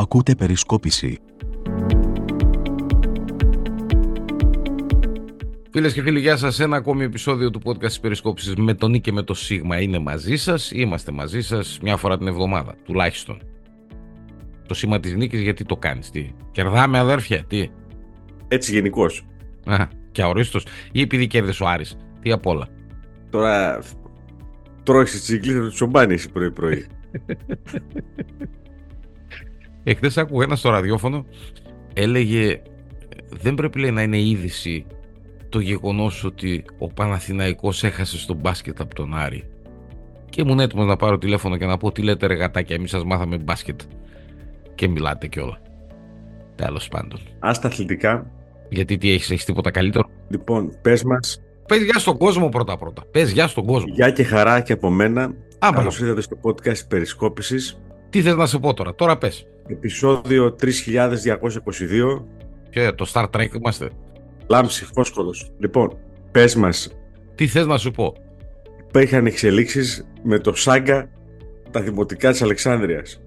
Ακούτε περισκόπηση. Φίλες και φίλοι, γεια σας. Ένα ακόμη επεισόδιο του podcast της Περισκόπησης με τον Νίκη και με το Σίγμα είναι μαζί σας. Είμαστε μαζί σας μια φορά την εβδομάδα, τουλάχιστον. Το σήμα της νίκης, γιατί το κάνεις, τι; Κερδάμε, αδέρφια, τι; Έτσι γενικώς. Α, και αορίστο. Ή επειδή κέρδισε ο Άρης. Τι απ' όλα. Τώρα τρώει τη τσιγκλίδα του τσομπάνι πρωί-πρωί. Εχθές άκουγα ένας στο ραδιόφωνο, έλεγε δεν πρέπει λέει, να είναι είδηση το γεγονός ότι ο Παναθηναϊκός έχασε στο μπάσκετ από τον Άρη. Και ήμουν έτοιμος να πάρω τηλέφωνο και να πω τι λέτε ρε γατάκια, εμείς σας μάθαμε μπάσκετ. Και μιλάτε κιόλα. Τέλος πάντων. Άστα αθλητικά. Γιατί τι έχεις, έχεις τίποτα καλύτερο; Λοιπόν, πες μας. Πες γεια στον κόσμο πρώτα πρώτα. Πες γεια στον κόσμο. Γεια και χαρά και από μένα. Α, Καλώς ήρθατε στο podcast Περισκόπησης. Τι θες να σε πω τώρα, τώρα πες. Επισόδιο 3222. Και το Star Trek είμαστε. Λάμψη, φόσκολος. Λοιπόν, πες μας. Τι θες να σου πω; Υπήρχαν εξελίξεις με το Σάγκα τα δημοτικά της Αλεξάνδρειας.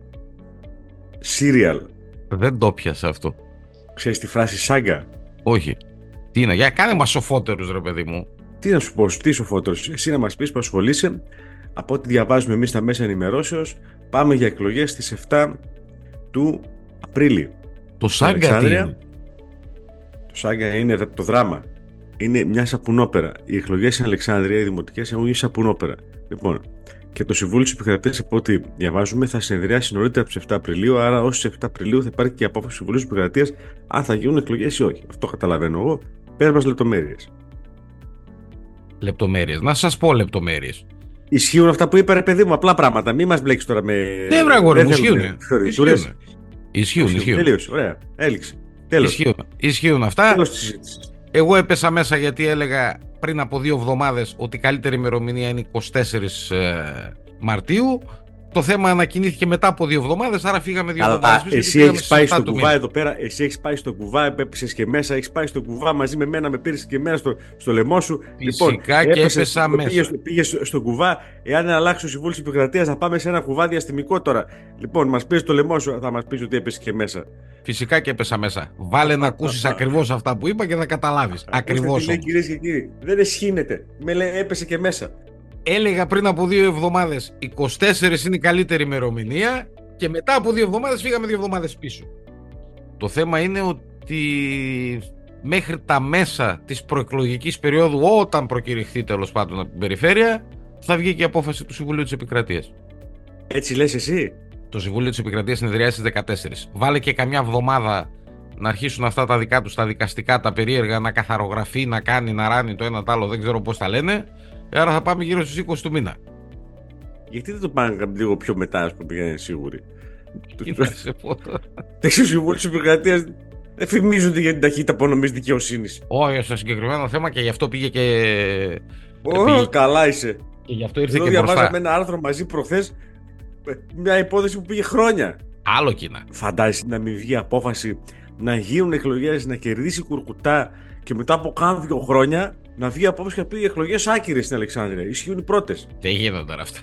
Serial. Δεν το πιάσα αυτό. Ξέρεις τη φράση Σάγκα; Όχι. Τι είναι, για κάνε μας σοφότερους ρε παιδί μου. Τι να σου πω, τι σοφότερος. Εσύ να μας πεις που ασχολείσαι. Από ό,τι διαβάζουμε εμείς στα μέσα ενημερώσεως, πάμε για εκλογές στις 7 του Απρίλη. Το Σάγκα τι είναι; Το Σάγκα είναι το δράμα. Είναι μια σαπουνόπερα. Οι εκλογές στην Αλεξάνδρεια, οι δημοτικές, έχουν γίνει σαπουνόπερα. Λοιπόν, και το Συμβούλιο της Επικρατείας, από ό,τι διαβάζουμε, θα συνεδριάσει νωρίτερα από τις 7 Απριλίου. Άρα, ως 7 Απριλίου θα υπάρχει και η απόφαση του Συμβουλίου της Επικρατείας αν θα γίνουν εκλογές ή όχι. Αυτό καταλαβαίνω εγώ. Πέρα μας λεπτομέρειες. Λεπτομέρειες. Να σας πω λεπτομέρειες. Ισχύουν αυτά που είπα, ρε παιδί μου, απλά πράγματα. Μην μας μπλέξει τώρα με. Ναι, βρε αγόρι μου, ισχύουν. Ισχύουν. Ισχύουν, ισχύουν. Τελείωσε. Ωραία. Έληξε. Τέλος. Ισχύουν, ισχύουν αυτά. Τέλος της συζήτησης. Εγώ έπεσα μέσα γιατί έλεγα πριν από δύο εβδομάδες ότι η καλύτερη ημερομηνία είναι 24 ε, Μαρτίου. Το θέμα ανακοινήθηκε μετά από δύο εβδομάδες, άρα φύγαμε δύο εβδομάδες. Αλλά εσύ έχεις πάει στο κουβά εδώ πέρα, εσύ έχεις πάει στο κουβά, έπεσε και μέσα, έχεις πάει στο κουβά μαζί με μένα, με πήρες και μένα στο, στο λαιμό σου. Φυσικά λοιπόν, και έπεσα μέσα. Πήγε, πήγες στο κουβά, εάν αλλάξεις ο συμβούλιο τη επικρατείας, θα πάμε σε ένα κουβά διαστημικό τώρα. Λοιπόν, μας πεις το λαιμό σου, θα μας πεις ότι έπεσε και μέσα. Φυσικά και έπεσα μέσα. Βάλε να ακούσεις ακριβώς αυτά που είπα και θα καταλάβεις. Ακριβώς. Κυρίες και κύριοι, δεν εσχύνεται. Με λέει έπεσε και μέσα έλεγα πριν από δύο εβδομάδες 24 είναι η καλύτερη ημερομηνία και μετά από δύο εβδομάδες φύγαμε δύο εβδομάδες πίσω. Το θέμα είναι ότι μέχρι τα μέσα της προεκλογικής περίοδου όταν προκηρυχθεί τέλος πάντων από την περιφέρεια θα βγει και η απόφαση του Συμβουλίου της Επικρατείας. Έτσι λες εσύ; Το Συμβούλιο της Επικρατείας συνεδριάζει στις 14. Βάλε και καμιά εβδομάδα να αρχίσουν αυτά τα δικά τους τα δικαστικά, τα περίεργα, να καθαρογραφεί, να κάνει, να ράνει το ένα το άλλο, δεν ξέρω πώς τα λένε Άρα θα πάμε γύρω στους 20 του μήνα. Γιατί δεν το πάνε λίγο πιο μετά, ας πούμε, για σίγουροι; Τι να σε πω τώρα. Τέτοιου συμβούλου της επικρατείας δεν φημίζονται για την ταχύτητα απονομής δικαιοσύνης. Όχι, στο συγκεκριμένο θέμα και γι' αυτό πήγε και. Ω, πήγε... καλά είσαι. Και γι' αυτό ήρθε Εδώ και διαβάζαμε μπροστά. ένα άρθρο μαζί προχθές. Μια υπόθεση που πήγε χρόνια. Άλλο κοινά. Φαντάζεσαι να μην βγει απόφαση να γίνουν εκλογές, να κερδίσει κουρκουτά και μετά από κάνα δύο χρόνια να βγει απόψε και να πει εκλογές άκυρες στην Αλεξάνδρεια. Ισχύουν οι πρώτες. Δεν γίνονται αυτά.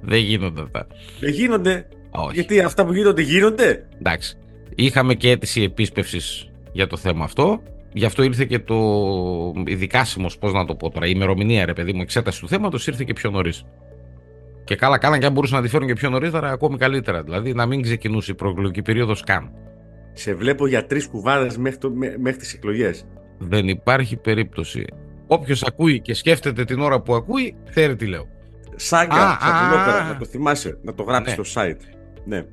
Δεν γίνονται αυτά. Δεν γίνονται. Όχι. Γιατί αυτά που γίνονται γίνονται; Εντάξει. Είχαμε και αίτηση επίσπευσης για το θέμα αυτό. Γι' αυτό ήρθε και το η δικάσιμος, πώς να το πω τώρα, η ημερομηνία ρε παιδί μου, εξέταση του θέματος ήρθε και πιο νωρίς. Και καλά κάναν και αν μπορούσαν να τη φέρουν και πιο νωρίτερα, ακόμη καλύτερα. Δηλαδή να μην ξεκινούσε η προεκλογική περίοδος καν. Σε βλέπω για τρεις κουβάδες μέχρι, το, μέχρι τις εκλογές. Δεν υπάρχει περίπτωση. Όποιος ακούει και σκέφτεται την ώρα που ακούει, ξέρει τι λέω. Σάγκα, Α, σαπουνόπερα, α, να το θυμάσαι, να το γράψεις Ναι. στο site. Ναι.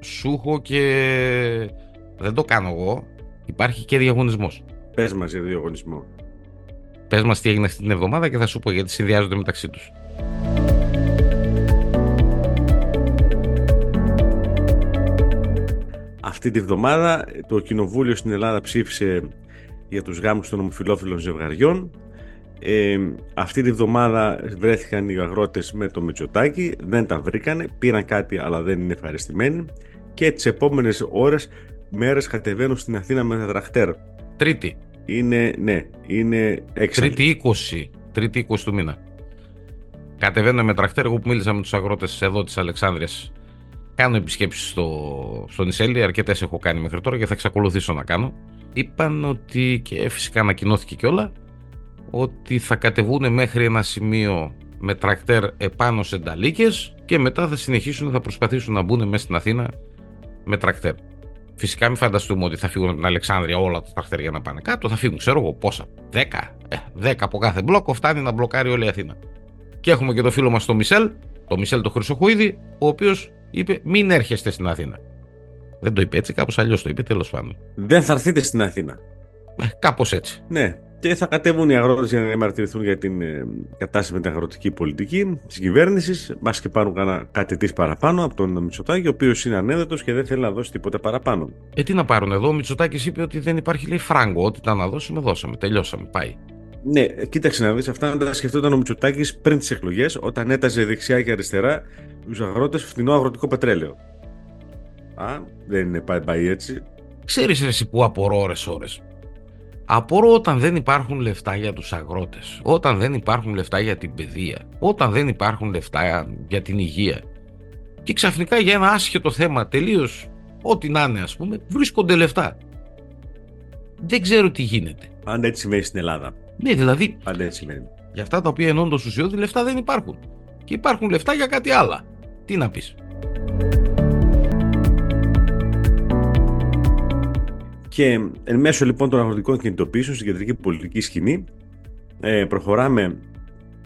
Σου έχω και. Δεν το κάνω εγώ. Υπάρχει και διαγωνισμός. Πες μας για το διαγωνισμό. Πες μας τι έγινε αυτή την εβδομάδα και θα σου πω γιατί συνδυάζονται μεταξύ τους. Αυτή τη βδομάδα το Κοινοβούλιο στην Ελλάδα ψήφισε για τους γάμους των ομοφυλόφιλων ζευγαριών. Ε, αυτή τη βδομάδα βρέθηκαν οι αγρότες με το Μητσοτάκι, δεν τα βρήκανε, πήραν κάτι αλλά δεν είναι ευχαριστημένοι και τις επόμενες ώρες, μέρες κατεβαίνουν στην Αθήνα με τα τραχτέρ. Τρίτη. Είναι, ναι, είναι έξαλλοι. Τρίτη 20. Τρίτη 20 του μήνα. Κατεβαίνω με τρακτέρ. Εγώ που μίλησα με τους αγρότες εδώ της Αλεξάνδρεια κάνω επισκέψεις στο, στο Νησέλη, αρκετές έχω κάνει μέχρι τώρα και θα εξακολουθήσω να κάνω. Είπαν ότι, και φυσικά ανακοινώθηκε και όλα, ότι θα κατεβούν μέχρι ένα σημείο με τρακτέρ επάνω σε νταλίκες και μετά θα συνεχίσουν, θα προσπαθήσουν να μπουν μέσα στην Αθήνα με τρακτέρ. Φυσικά μην φανταστούμε ότι θα φύγουν από την Αλεξάνδρεια όλα τα τρακτέρ για να πάνε κάτω. Θα φύγουν, ξέρω εγώ πόσα. 10. Ε, 10 από κάθε μπλόκο φτάνει να μπλοκάρει όλη η Αθήνα. Και έχουμε και το φίλο μας τον Μισελ, το Μισελ το Χρυσοχοίδη, ο οποίος είπε μην έρχεστε στην Αθήνα. Δεν το είπε έτσι, κάπως αλλιώς το είπε, τέλος πάντων. Δεν θα έρθετε στην Αθήνα. Ε, κάπως έτσι. Ναι. Και θα κατέβουν οι αγρότες για να διαμαρτυρηθούν για την ε, κατάσταση με την αγροτική πολιτική της κυβέρνησης. Μπα και πάρουν κάνα, κάτι τη παραπάνω από τον Μητσοτάκη, ο οποίος είναι ανέδετος και δεν θέλει να δώσει τίποτα παραπάνω. Ε, τι να πάρουν εδώ, ο Μητσοτάκης είπε ότι δεν υπάρχει λέει φράγκο. Ό,τι ήταν να δώσουμε, δώσαμε. Τελειώσαμε. Πάει. Ναι, κοίταξε να δεις αυτά να τα σκεφτόταν ο Μητσοτάκης πριν τις εκλογές, όταν έταζε δεξιά και αριστερά τους αγρότες φθηνό αγροτικό πετρέλαιο. Α, δεν είναι πάει, πάει έτσι. Ξέρεις εσύ που απορώ ώρες ώρες. Απορώ όταν δεν υπάρχουν λεφτά για τους αγρότες, όταν δεν υπάρχουν λεφτά για την παιδεία, όταν δεν υπάρχουν λεφτά για την υγεία. Και ξαφνικά για ένα άσχετο θέμα τελείως ό,τι να είναι ας πούμε, βρίσκονται λεφτά. Δεν ξέρω τι γίνεται. Αν έτσι σημαίνει στην Ελλάδα. Ναι, δηλαδή. Αν έτσι σημαίνει. Για αυτά τα οποία ενώνουν το ουσιώδη λεφτά δεν υπάρχουν. Και υπάρχουν λεφτά για κάτι άλλο. Τι να πεις. Και εν μέσω λοιπόν των αγροτικών κινητοποιήσεων στην κεντρική πολιτική σκηνή ε, προχωράμε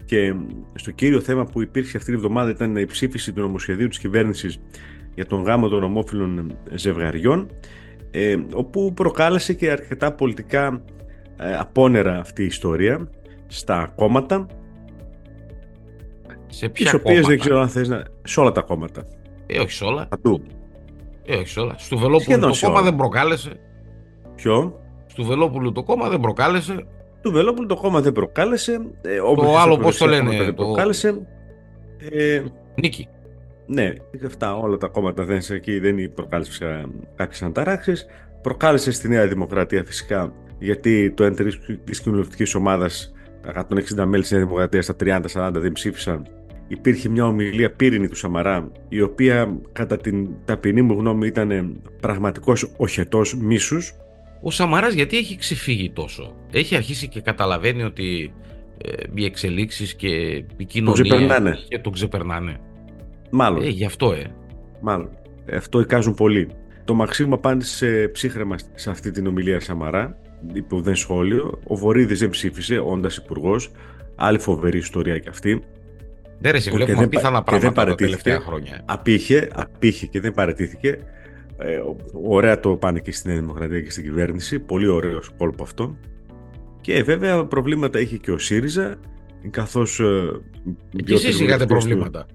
και στο κύριο θέμα που υπήρξε αυτή τη βδομάδα ήταν η ψήφιση του νομοσχεδίου της κυβέρνησης για τον γάμο των ομόφυλων ζευγαριών ε, όπου προκάλεσε και αρκετά πολιτικά ε, απόνερα αυτή η ιστορία στα κόμματα. Σε ποια τις οποίες δεν ξέρω αν θες να... σε όλα τα κόμματα. Ε, όχι σε όλα. Παντού. ε, όχι σε όλα. Στο Βελόπουλο το κόμμα δεν προκάλεσε Ποιο; Του Βελόπουλου το κόμμα δεν προκάλεσε. Του Βελόπουλου το κόμμα δεν προκάλεσε. Ε, το άλλο πώς το λένε. Δεν προκάλεσε. Ε, Νίκη. Ναι, αυτά όλα τα κόμματα δεν, εκεί δεν προκάλεσε κάποιες ανταράξεις. Προκάλεσε στη Νέα Δημοκρατία φυσικά γιατί το 1 της κοινοβουλευτικής ομάδας, τα 160 μέλη της Νέας Δημοκρατίας, στα 30-40 δεν ψήφισαν. Υπήρχε μια ομιλία πύρινη του Σαμαρά, η οποία κατά την ταπεινή μου γνώμη ήταν πραγματικός οχετός μίσους ο Σαμαράς γιατί έχει ξεφύγει τόσο; Έχει αρχίσει και καταλαβαίνει ότι ε, οι εξελίξεις και η κοινωνία και τον ξεπερνάνε. Μάλλον. Ε, γι' αυτό, ε. Μάλλον. Αυτό εικάζουν πολύ. Το Μαξίμου απάντησε ψύχρεμα σε αυτή την ομιλία Σαμαρά, είπε δεν σχόλιο. Ο Βορύδης δεν ψήφισε, όντας υπουργός. Άλλη φοβερή ιστορία κι αυτή. Ναι, ρε, βλέπουμε απίθανα πράγματα τα τελευταία χρόνια. Απήχε, απήχε και δεν παρετήθηκε. Ε, ωραία το πάνε και στην Δημοκρατία και στην κυβέρνηση. Πολύ ωραίος κόλπο αυτό. Και βέβαια προβλήματα είχε και ο ΣΥΡΙΖΑ, καθώς... Ε, και εσείς είχατε προβλήματα.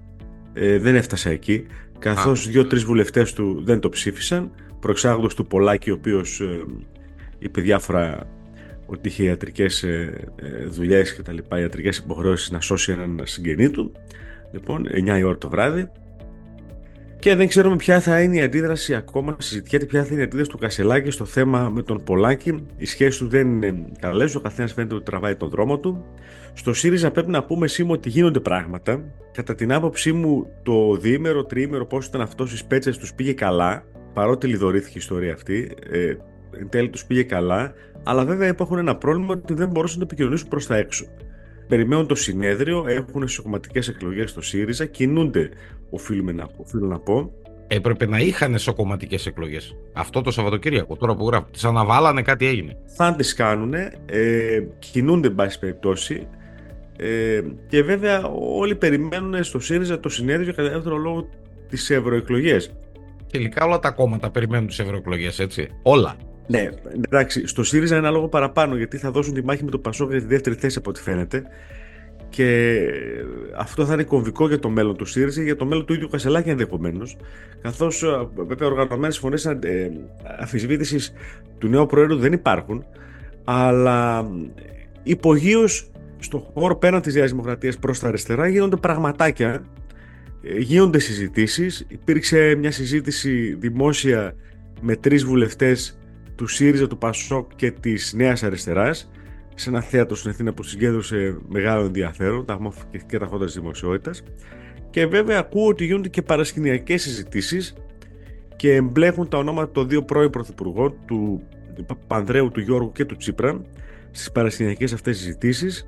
Ε, δεν έφτασα εκεί, καθώς δύο-τρεις βουλευτές του δεν το ψήφισαν, προεξάγοντος του Πολάκη, ο οποίος ε, είπε διάφορα ότι είχε ιατρικές ε, ε δουλειές και τα λοιπά, ιατρικές υποχρεώσεις να σώσει έναν συγγενή του. Λοιπόν, 9 η ώρα το βράδυ. Και δεν ξέρουμε ποια θα είναι η αντίδραση ακόμα. Συζητιέται ποια θα είναι η αντίδραση του Κασελάκη στο θέμα με τον Πολάκη. Οι σχέσεις του δεν είναι καλές. Ο καθένας φαίνεται ότι τραβάει τον δρόμο του. Στο ΣΥΡΙΖΑ πρέπει να πούμε σήμερα ότι γίνονται πράγματα. Κατά την άποψή μου, το διήμερο, τριήμερο, πώς ήταν αυτό στις πέτσες τους πήγε καλά. Παρότι λιδωρήθηκε η ιστορία αυτή. Ε, εν τέλει τους πήγε καλά. Αλλά βέβαια υπάρχουν ένα πρόβλημα ότι δεν μπορούσαν να επικοινωνήσουν προς τα έξω περιμένουν το συνέδριο, έχουν σωματικές εκλογές στο ΣΥΡΙΖΑ, κινούνται, οφείλουμε να, οφείλω να πω. Έπρεπε να είχαν σοκομματικέ εκλογές. Αυτό το Σαββατοκύριακο, τώρα που γράφω. Τις αναβάλανε, κάτι έγινε. Θα τις κάνουν, ε, κινούνται, εν πάση περιπτώσει. Ε, και βέβαια, όλοι περιμένουν στο ΣΥΡΙΖΑ το συνέδριο κατά δεύτερο λόγο τις ευρωεκλογές. Τελικά όλα τα κόμματα περιμένουν τις ευρωεκλογές, έτσι. Όλα. Ναι, εντάξει, στο ΣΥΡΙΖΑ ένα λόγο παραπάνω γιατί θα δώσουν τη μάχη με το Πασόκ για τη δεύτερη θέση από ό,τι φαίνεται. Και αυτό θα είναι κομβικό για το μέλλον του ΣΥΡΙΖΑ, για το μέλλον του ίδιου Κασελάκη ενδεχομένως. Καθώς βέβαια οργανωμένες φωνές ε, αφισβήτησης του νέου Προέδρου δεν υπάρχουν, αλλά υπογείως στον χώρο πέραν της Νέας Δημοκρατίας προς τα αριστερά γίνονται πραγματάκια, ε, γίνονται συζητήσεις. Υπήρξε μια συζήτηση δημόσια με τρεις βουλευτές του ΣΥΡΙΖΑ, του ΠΑΣΟΚ και της Νέας Αριστεράς σε ένα θέατρο στην Αθήνα που συγκέντρωσε μεγάλο ενδιαφέρον τα και τα φώτα της δημοσιότητας. Και βέβαια ακούω ότι γίνονται και παρασκηνιακές συζητήσεις και εμπλέκουν τα ονόματα των δύο πρώην πρωθυπουργών, του Πανδρέου, του Γιώργου και του Τσίπρα, στις παρασκηνιακές αυτές συζητήσεις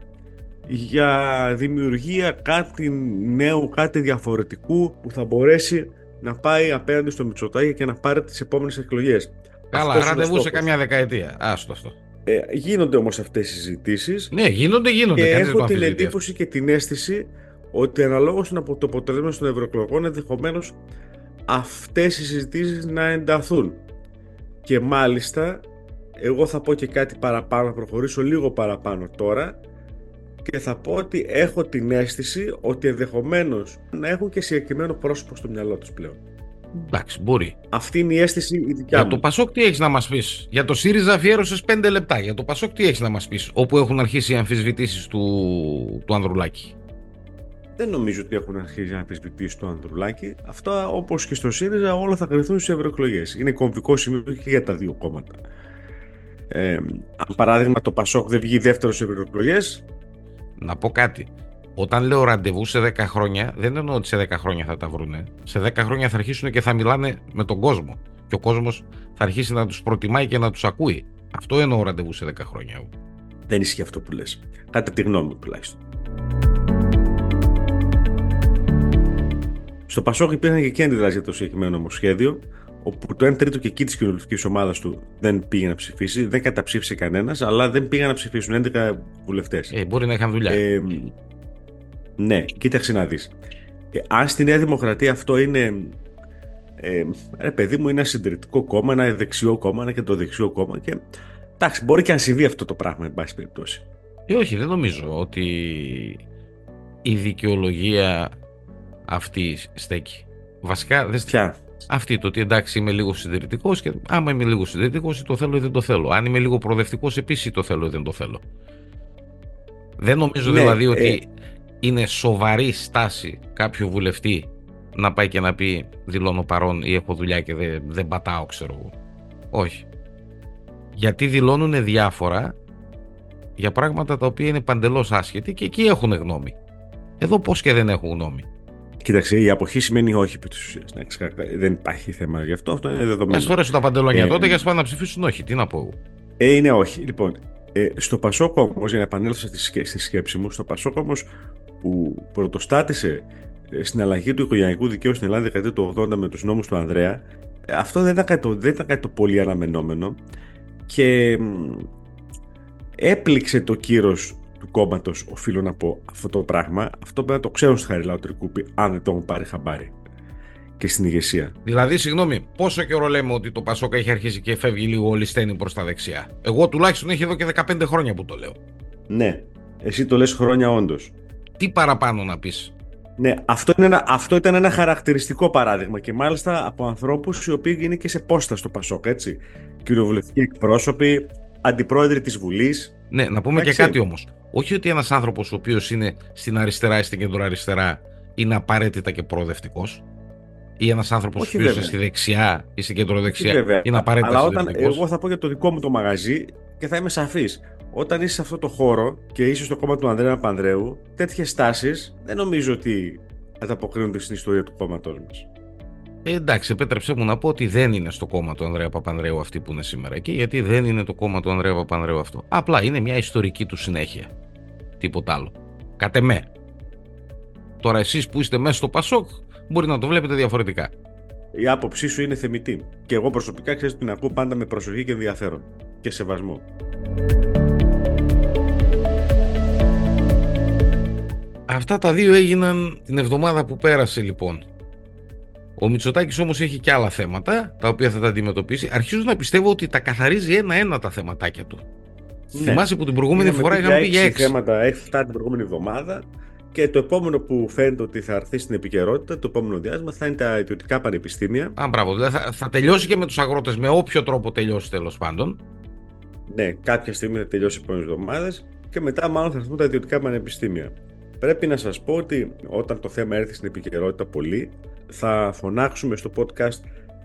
για δημιουργία κάτι νέου, κάτι διαφορετικού που θα μπορέσει να πάει απέναντι στο Μητσοτάκη και να πάρει τις επόμενες εκλογές. Καλά, ραντεβού σε καμιά δεκαετία. Άστο αυτό. Ε, γίνονται όμως αυτές οι συζητήσεις Ναι, γίνονται, γίνονται. και Κανείς δεν έχω το την αμφισβητεί αυτό. εντύπωση και την αίσθηση ότι αναλόγως από το αποτέλεσμα των ευρωεκλογών ενδεχομένως αυτές οι συζητήσεις να ενταθούν. Και μάλιστα, εγώ θα πω και κάτι παραπάνω, θα προχωρήσω λίγο παραπάνω τώρα και θα πω ότι έχω την αίσθηση ότι ενδεχομένως να έχουν και συγκεκριμένο πρόσωπο στο μυαλό τους πλέον. Εντάξει, μπορεί. Αυτή είναι η αίσθηση η δικιά Για μου. το Πασόκ τι έχεις να μας πεις; Για το ΣΥΡΙΖΑ αφιέρωσες 5 λεπτά. Για το Πασόκ τι έχεις να μας πεις; Όπου έχουν αρχίσει οι αμφισβητήσεις του, του Ανδρουλάκη. Δεν νομίζω ότι έχουν αρχίσει να αμφισβητήσεις το Ανδρουλάκη. Αυτά όπως και στο ΣΥΡΙΖΑ όλα θα κρυθούν στις ευρωεκλογές. Είναι κομβικό σημείο και για τα δύο κόμματα. Ε, αν παράδειγμα το Πασόκ δεν βγει δεύτερο στις ευρωεκλογές, Να πω κάτι. Όταν λέω ραντεβού σε 10 χρόνια, δεν εννοώ ότι σε 10 χρόνια θα τα βρούνε. Σε 10 χρόνια θα αρχίσουν και θα μιλάνε με τον κόσμο. Και ο κόσμος θα αρχίσει να τους προτιμάει και να τους ακούει. Αυτό εννοώ ραντεβού σε 10 χρόνια. εγώ. δεν ισχύει αυτό που λες. Κατά τη γνώμη μου τουλάχιστον. Στο Πασόκ υπήρχαν και εκεί αντιδράσει για το συγκεκριμένο νομοσχέδιο, όπου το 1 τρίτο και εκεί της κοινοβουλευτικής ομάδας του δεν πήγε να ψηφίσει, δεν καταψήφισε κανένας, αλλά δεν πήγαν να ψηφίσουν 11 βουλευτές. Ε, μπορεί να είχαν δουλειά. Ε, ναι, κοίταξε να δεις. Ε, αν στη Νέα Δημοκρατία αυτό είναι ε, ρε παιδί μου, είναι ένα συντηρητικό κόμμα, ένα δεξιό κόμμα, ένα κεντροδεξιό κόμμα και εντάξει, μπορεί και να συμβεί αυτό το πράγμα, εν πάση περιπτώσει. Ε, όχι, δεν νομίζω ότι η δικαιολογία αυτή στέκει. Βασικά δεν στέκει. Ποια; Αυτή το ότι εντάξει είμαι λίγο συντηρητικός και άμα είμαι λίγο συντηρητικός ή το θέλω ή δεν το θέλω. Αν είμαι λίγο προοδευτικός επίσης το θέλω ή δεν το θέλω. Δεν νομίζω Ναι, δηλαδή ε, ότι είναι σοβαρή στάση κάποιου βουλευτή να πάει και να πει δηλώνω παρόν ή έχω δουλειά και δεν, δεν πατάω, ξέρω εγώ. Όχι. Γιατί δηλώνουν διάφορα για πράγματα τα οποία είναι παντελώς άσχετοι και εκεί έχουν γνώμη. Εδώ πώς και δεν έχουν γνώμη. Κοίταξε, η αποχή σημαίνει όχι επί της ουσίας. Δεν υπάρχει θέμα γι' αυτό, αυτό είναι Α δεδομένο. φορέσουν τα παντελόνια Ε, τότε και α πάνε να ψηφίσουν όχι. Τι να πω εγώ. Ε, είναι όχι. Λοιπόν, ε, στο Πασόκ όμω, για να επανέλθω στη, σκέ- στη σκέψη μου, στο Πασόκ όμω που πρωτοστάτησε ε, στην αλλαγή του οικογενειακού δικαίου στην Ελλάδα δεκαετία του 80 με τους νόμους του Ανδρέα, ε, αυτό δεν ήταν, κάτι το, δεν ήταν κάτι το πολύ αναμενόμενο και μ, έπληξε το κύρος του κόμματος, οφείλω να πω αυτό το πράγμα. Αυτό πρέπει να το ξέρουν στη Χαριλάου Τρικούπη, αν δεν το έχουν πάρει χαμπάρι και στην ηγεσία. Δηλαδή, συγγνώμη, πόσο καιρό λέμε ότι το Πασόκα έχει αρχίσει και φεύγει λίγο όλη στένη προς τα δεξιά; Εγώ τουλάχιστον έχει εδώ και 15 χρόνια που το λέω. Ναι, εσύ το λες χρόνια όντως. Τι παραπάνω να πεις. Ναι, αυτό, είναι ένα, αυτό ήταν ένα χαρακτηριστικό παράδειγμα και μάλιστα από ανθρώπους οι οποίοι είναι και σε πόστα στο Πασόκ, έτσι. Κοινοβουλευτικοί εκπρόσωποι, αντιπρόεδροι της Βουλής. Ναι, να πούμε Εντάξει. και κάτι όμως. Όχι ότι ένας άνθρωπος ο οποίος είναι στην αριστερά ή στην κεντροαριστερά είναι απαραίτητα και προοδευτικός. Ή ένας άνθρωπος ο Όχι, οποίο είναι βέβαια. στη δεξιά ή στην Όχι, κεντροδεξιά βέβαια. είναι απαραίτητα Αλλά όταν, συντηρητικός. εγώ θα πω για το δικό μου το μαγαζί και θα είμαι σαφής. Όταν είσαι σε αυτό το χώρο και είσαι στο κόμμα του Ανδρέα Πανδρέου, τέτοιες στάσεις δεν νομίζω ότι ανταποκρίνονται στην ιστορία του κόμματός μας. Ε, εντάξει, επέτρεψέ μου να πω ότι δεν είναι στο κόμμα του Ανδρέα Παπανδρέου αυτοί που είναι σήμερα εκεί, γιατί δεν είναι το κόμμα του Ανδρέα Παπανδρέου αυτό. Απλά είναι μια ιστορική του συνέχεια. Τίποτα άλλο. Κατ' εμέ. Τώρα εσείς που είστε μέσα στο Πασόκ, μπορεί να το βλέπετε διαφορετικά. Η άποψή σου είναι θεμητή. Και εγώ προσωπικά ξέρεις την ακούω πάντα με προσοχή και ενδιαφέρον. Και σεβασμό. Αυτά τα δύο έγιναν την εβδομάδα που πέρασε λοιπόν. Ο Μητσοτάκης όμως έχει και άλλα θέματα, τα οποία θα τα αντιμετωπίσει. Αρχίζω να πιστεύω ότι τα καθαρίζει ένα-ένα τα θεματάκια του. Θυμάσαι που την προηγούμενη Είχαμε φορά πει είχαμε πει για έξι έξι. θέματα, έχει φτάσει την προηγούμενη εβδομάδα και το επόμενο που φαίνεται ότι θα έρθει στην επικαιρότητα, το επόμενο διάστημα, θα είναι τα ιδιωτικά πανεπιστήμια. Α, μπράβο. Δηλαδή θα, θα τελειώσει και με τους αγρότες με όποιο τρόπο τελειώσει τέλος πάντων. Ναι, κάποια στιγμή θα τελειώσει οι επόμενες εβδομάδες και μετά, μάλλον, θα έρθουν τα ιδιωτικά πανεπιστήμια. Πρέπει να σας πω ότι όταν το θέμα έρθει στην επικαιρότητα πολύ, θα φωνάξουμε στο podcast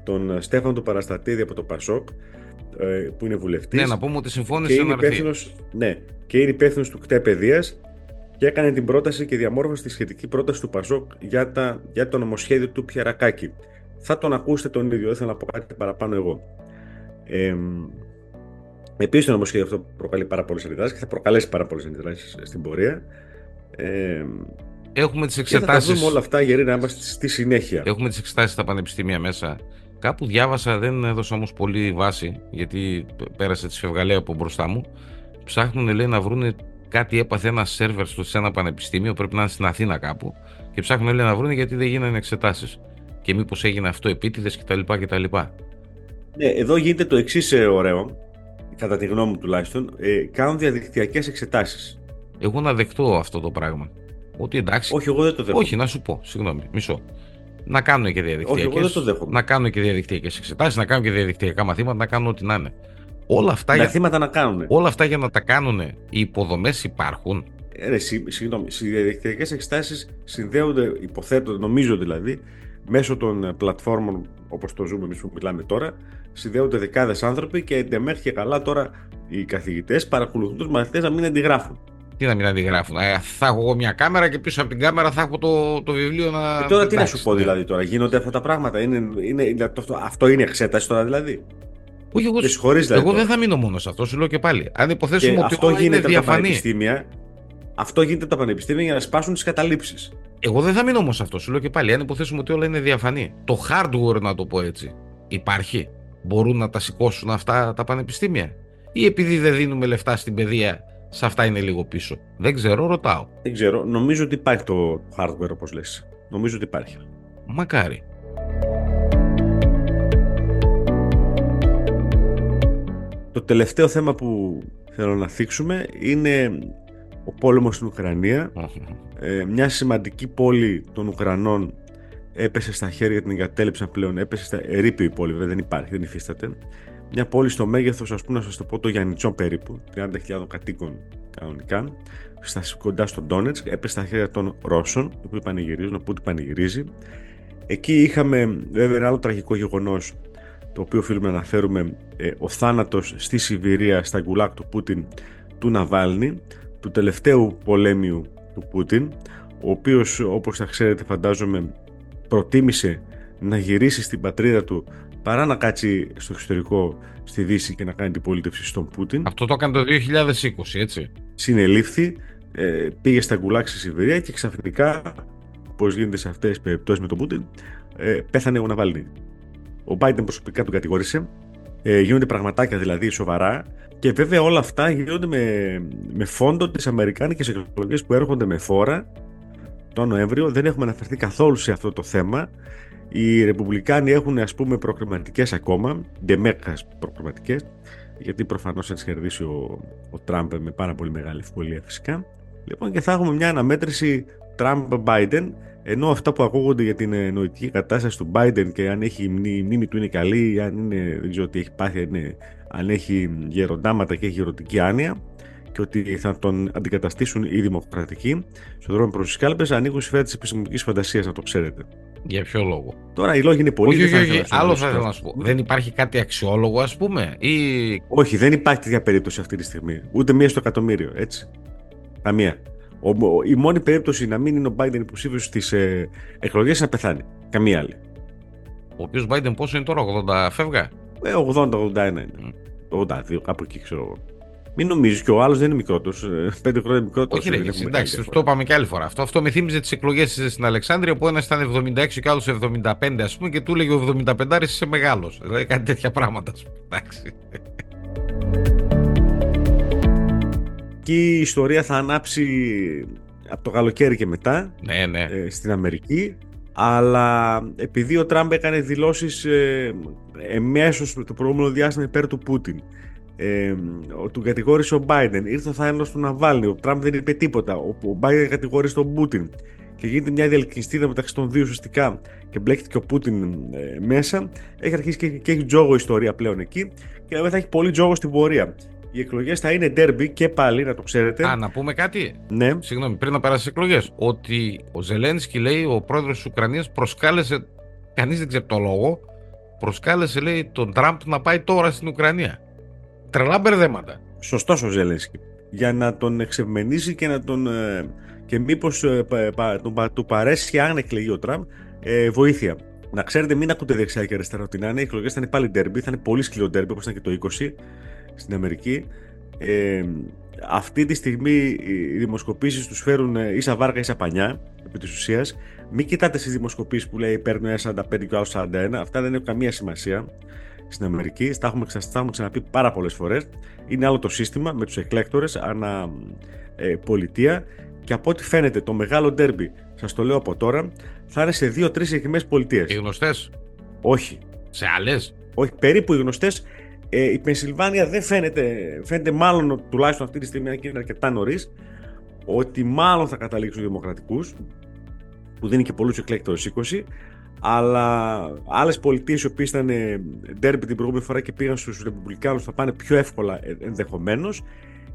τον Στέφανο του Παραστατήδη από το Πασόκ, ε, που είναι βουλευτής. Ναι, να πούμε ότι και συμφώνησε είναι να έρθει. υπεύθυνο ναι, και είναι υπεύθυνος του ΚΤΕ Παιδείας και έκανε την πρόταση και διαμόρφωσε τη σχετική πρόταση του Πασόκ για, τα, για το νομοσχέδιο του Πιερακάκη. Θα τον ακούσετε τον ίδιο, δεν θέλω να πω κάτι παραπάνω εγώ. Ε, Επίσης, το νομοσχέδιο αυτό προκαλεί πάρα πολλές αντιδράσεις και θα προκαλέσει πάρα πολλές αντιδράσεις στην πορεία. Ε, Έχουμε τις εξετάσει. Θα τα δούμε όλα αυτά για να είμαστε στη συνέχεια. Έχουμε τις εξετάσεις στα πανεπιστήμια μέσα. Κάπου διάβασα, δεν έδωσα όμως πολύ βάση, γιατί πέρασε τη φευγαλέα από μπροστά μου. Ψάχνουν, λέει, να βρουν κάτι έπαθε ένα σερβερ σε ένα πανεπιστήμιο, πρέπει να είναι στην Αθήνα κάπου. Και ψάχνουν, λέει, να βρουν γιατί δεν γίνανε εξετάσεις. Και μήπως έγινε αυτό επίτηδες κτλ. κτλ. Ναι, εδώ γίνεται το εξής ε, ωραίο, κατά τη γνώμη μου τουλάχιστον. Ε, κάνουν διαδικτυακές εξετάσεις. Εγώ να δεχτώ αυτό το πράγμα. Ότι εντάξει. Όχι, εγώ δεν το δέχομαι. Όχι, να σου πω, συγγνώμη, μισό. Να κάνουν και διαδικτυακέ. Να κάνουν και διαδικτυακές εξετάσεις, να κάνουν και διαδικτυακά μαθήματα, να κάνουν ό,τι να είναι. Όλα αυτά, για... να κάνουν. όλα αυτά για να τα κάνουν οι υποδομές υπάρχουν. Ε, ρε, συγγνώμη, οι διαδικτυακές εξετάσεις συνδέονται, υποθέτω, νομίζω δηλαδή, μέσω των πλατφόρμων όπως το ζούμε εμείς που μιλάμε τώρα, συνδέονται δεκάδες άνθρωποι και μέχρι και καλά τώρα οι καθηγητές παρακολουθούν τους μαθητές να μην αντιγράφουν. Τι να μην αντιγράφουν. Ε, θα έχω εγώ μια κάμερα και πίσω από την κάμερα θα έχω το, το βιβλίο να. Ε, τώρα τι να σου πω δηλαδή τώρα, γίνονται αυτά τα πράγματα. Είναι, είναι, αυτό είναι εξέταση τώρα δηλαδή. Όχι, εγώ, δηλαδή, εγώ δεν θα μείνω μόνο σε αυτό, σου λέω και πάλι. Αν υποθέσουμε ότι αυτό όλα γίνεται είναι διαφανή. Αυτό γίνεται από τα πανεπιστήμια για να σπάσουν τις καταλήψεις. Εγώ δεν θα μείνω όμω σε αυτό, σου λέω και πάλι. Αν υποθέσουμε ότι όλα είναι διαφανή. Το hardware, να το πω έτσι, υπάρχει. Μπορούν να τα σηκώσουν αυτά τα πανεπιστήμια. Ή επειδή δεν δίνουμε λεφτά στην παιδεία, σε αυτά είναι λίγο πίσω. Δεν ξέρω, ρωτάω. Δεν ξέρω. Νομίζω ότι υπάρχει το hardware, όπως λες. Νομίζω ότι υπάρχει. Μακάρι. Το τελευταίο θέμα που θέλω να θίξουμε είναι ο πόλεμος στην Ουκρανία. Ε, μια σημαντική πόλη των Ουκρανών έπεσε στα χέρια, την εγκατέλειψαν πλέον, έπεσε στα ερείπια η πόλη, δεν υπάρχει, δεν υφίσταται. Μια πόλη στο μέγεθος, ας πούμε, να σας το πω, το Γιαννιτσά περίπου, 30.000 κατοίκων κανονικά, στα, κοντά στο Ντόνετσκ, έπεσε στα χέρια των Ρώσων, οι οποίοι πανηγυρίζουν, ο Πούτιν πανηγυρίζει. Εκεί είχαμε βέβαια ένα άλλο τραγικό γεγονός, το οποίο οφείλουμε να αναφέρουμε, ε, ο θάνατος στη Σιβηρία, στα γκουλάγκ του Πούτιν, του Ναβάλνι, του τελευταίου πολέμιου του Πούτιν, ο οποίος, όπως θα ξέρετε φαντάζομαι προτίμησε να γυρίσει στην πατρίδα του παρά να κάτσει στο εξωτερικό στη Δύση και να κάνει την πολίτευση στον Πούτιν. Αυτό το έκανε το 2020, έτσι. Συνελήφθη, ε, πήγε στα γκουλάκ στη Σιβηρία και ξαφνικά, όπως γίνεται σε αυτές τις περιπτώσεις με τον Πούτιν, ε, πέθανε ο Ναβάλνη. Ο Biden προσωπικά τον κατηγόρησε. Ε, γίνονται πραγματάκια δηλαδή σοβαρά. Και βέβαια όλα αυτά γίνονται με, με φόντο τις Αμερικάνικες εκλογές που έρχονται με φόρα τον Νοέμβριο. Δεν έχουμε αναφερθεί καθόλου σε αυτό το θέμα. Οι Ρεπουμπλικάνοι έχουν ας πούμε προκριματικές ακόμα, ντεμέκας προκριματικές, γιατί προφανώς θα τις κερδίσει ο, ο Τραμπ με πάρα πολύ μεγάλη ευκολία φυσικά. Λοιπόν και θα έχουμε μια αναμέτρηση Τραμπ-Biden, ενώ αυτά που ακούγονται για την νοητική κατάσταση του Biden και αν έχει η μνήμη του είναι καλή, αν είναι, δεν ξέρω τι έχει πάθει, είναι, αν έχει γεροντάματα και έχει ερωτική άνοια, και ότι θα τον αντικαταστήσουν οι δημοκρατικοί στον δρόμο προς τις κάλπες ανοίγουν σφαίρα της επιστημονικής φαντασίας, να το ξέρετε. Για ποιο λόγο; Τώρα οι λόγοι είναι πολύ Όχι, όχι, όχι. Άλλο θα ήθελα να σου πω. Δεν υπάρχει κάτι αξιόλογο, ας πούμε. Ή... Όχι, δεν υπάρχει τέτοια περίπτωση αυτή τη στιγμή. Ούτε μία στο εκατομμύριο. Έτσι. Καμία. Ο, η μόνη περίπτωση να μην είναι ο Biden υποψήφιο στις ε, εκλογές είναι να πεθάνει. Καμία άλλη. Ο οποίος Biden πόσο είναι τώρα, 80 φεύγα; Ε, 80-81 είναι. Mm. 82, κάπου εκεί ξέρω εγώ. Μην νομίζεις και ο άλλος δεν είναι μικρότερος. Ε, πέντε χρόνια μικρότερος. Όχι, ρε, εντάξει, το είπαμε και άλλη φορά. Αυτό, αυτό με θύμιζε τις εκλογές στην Αλεξάνδρεια που ένας ήταν 76 και άλλος 75, ας πούμε, και του έλεγε ο 75 είσαι μεγάλος. Δηλαδή κάτι τέτοια πράγματα. Εντάξει. Και η ιστορία θα ανάψει από το καλοκαίρι και μετά ναι, ναι. Ε, στην Αμερική. Αλλά επειδή ο Τραμπ έκανε δηλώσεις ε, εμέσως το προηγούμενο διάστημα υπέρ του Πούτιν ε, του κατηγόρησε ο Biden. Ήρθε ο θάνατος του Ναβάλνη. Ο Τραμπ δεν είπε τίποτα. Ο, ο Biden κατηγόρησε τον Πούτιν. Και γίνεται μια διαλυκιστίδα μεταξύ των δύο ουσιαστικά και μπλέκεται και ο Πούτιν ε, μέσα. Έχει αρχίσει και, και έχει τζόγο ιστορία πλέον εκεί. Και βέβαια θα έχει πολύ τζόγο στην πορεία. Οι εκλογές θα είναι derby και πάλι, να το ξέρετε. Α, να πούμε κάτι. Ναι. Συγγνώμη, πριν να περάσει εκλογές. Ότι ο Ζελένσκι λέει, ο πρόεδρος της Ουκρανίας προσκάλεσε. Κανείς δεν ξέρει το λόγο. Προσκάλεσε, λέει, τον Τραμπ να πάει τώρα στην Ουκρανία. Τρελά μπερδέματα. Σωστός ο Ζελένσκι. για να τον εξευμενήσει και να τον ε, και μήπως ε, του παρέσει αν εκλεγεί ο Τραμπ ε, βοήθεια. Να ξέρετε, μην ακούτε δεξιά και αριστερά ότι να είναι. Οι εκλογές θα είναι πάλι ντέρμπι, θα είναι πολύ σκληρό ντέρμπι όπως ήταν και το 20 στην Αμερική. Ε, αυτή τη στιγμή οι δημοσκοπήσεις τους φέρουν ίσα βάρκα ίσα πανιά επί της ουσίας. Μην κοιτάτε στις δημοσκοπήσεις που λέει παίρνουν ένα 45 και άλλος 41. Αυτά δεν έχουν καμία σημασία στην Αμερική. Τα έχουμε, έχουμε ξαναπεί πάρα πολλές φορές. Είναι άλλο το σύστημα με τους εκλέκτορες ανά ε, πολιτεία. Και από ό,τι φαίνεται, το μεγάλο ντέρμπι, σας το λέω από τώρα, θα είναι σε δύο-τρεις συγκεκριμένες πολιτείες. Οι γνωστές; Όχι. Σε άλλες; Όχι, περίπου οι γνωστές. Ε, η Πενσιλβάνια δεν φαίνεται, φαίνεται μάλλον τουλάχιστον αυτή τη στιγμή, αν και είναι αρκετά νωρίς, ότι μάλλον θα καταλήξουν οι Δημοκρατικούς, που δίνει και πολλούς εκλέκτορες 20, αλλά άλλες πολιτείες οι οποίες ήταν ντέρμπι την προηγούμενη φορά και πήγαν στους Ρεπουμπλικάνους θα πάνε πιο εύκολα ε, ενδεχομένως.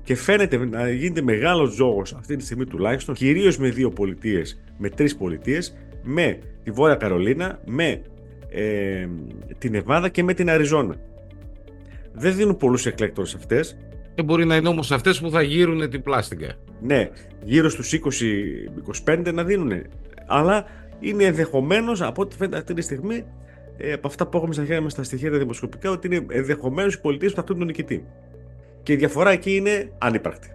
Και φαίνεται να γίνεται μεγάλος ζώο αυτή τη στιγμή τουλάχιστον, κυρίως με δύο πολιτείες, με τρεις πολιτείες, με τη Βόρεια Καρολίνα, με ε, την Εβάδα και με την Αριζόνα. Δεν δίνουν πολλούς εκλέκτορες αυτές. Και μπορεί να είναι όμως αυτές που θα γύρουν την πλάστικα. Ναι, γύρω στους 20-25 να δίνουν. Αλλά είναι ενδεχομένως από ό,τι φαίνεται αυτή τη στιγμή ε, από αυτά που έχουμε στα χέρια μας στα στοιχεία τα δημοσκοπικά ότι είναι ενδεχομένως οι πολιτείες που θα χτυπούν τον νικητή. Και η διαφορά εκεί είναι ανύπαρκτη.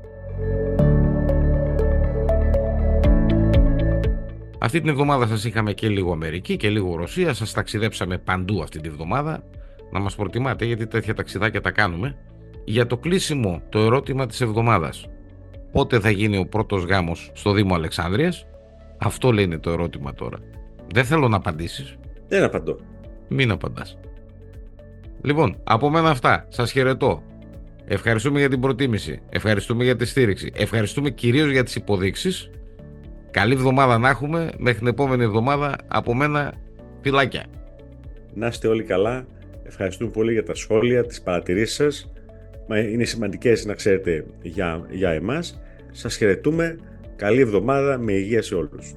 Αυτή την εβδομάδα σας είχαμε και λίγο Αμερική και λίγο Ρωσία. Σας ταξιδέψαμε παντού αυτή την εβδομάδα. Να μας προτιμάτε γιατί τέτοια ταξιδάκια τα κάνουμε. Για το κλείσιμο το ερώτημα της εβδομάδας. Πότε θα γίνει ο πρώτος γάμος στο Δήμο Αλεξάνδρειας. Αυτό λέει το ερώτημα τώρα. Δεν θέλω να απαντήσεις. Δεν απαντώ. Μην απαντάς. Λοιπόν, από μένα αυτά. Σας χαιρετώ. Ευχαριστούμε για την προτίμηση. Ευχαριστούμε για τη στήριξη. Ευχαριστούμε κυρίως για τις υποδείξεις. Καλή εβδομάδα να έχουμε. Μέχρι την επόμενη εβδομάδα από μένα φυλάκια. Να είστε όλοι καλά. Ευχαριστούμε πολύ για τα σχόλια, τις παρατηρήσεις σας. Είναι σημαντικές να ξέρετε για, για εμάς. Σας χαιρετούμε. Καλή εβδομάδα με υγεία σε όλους.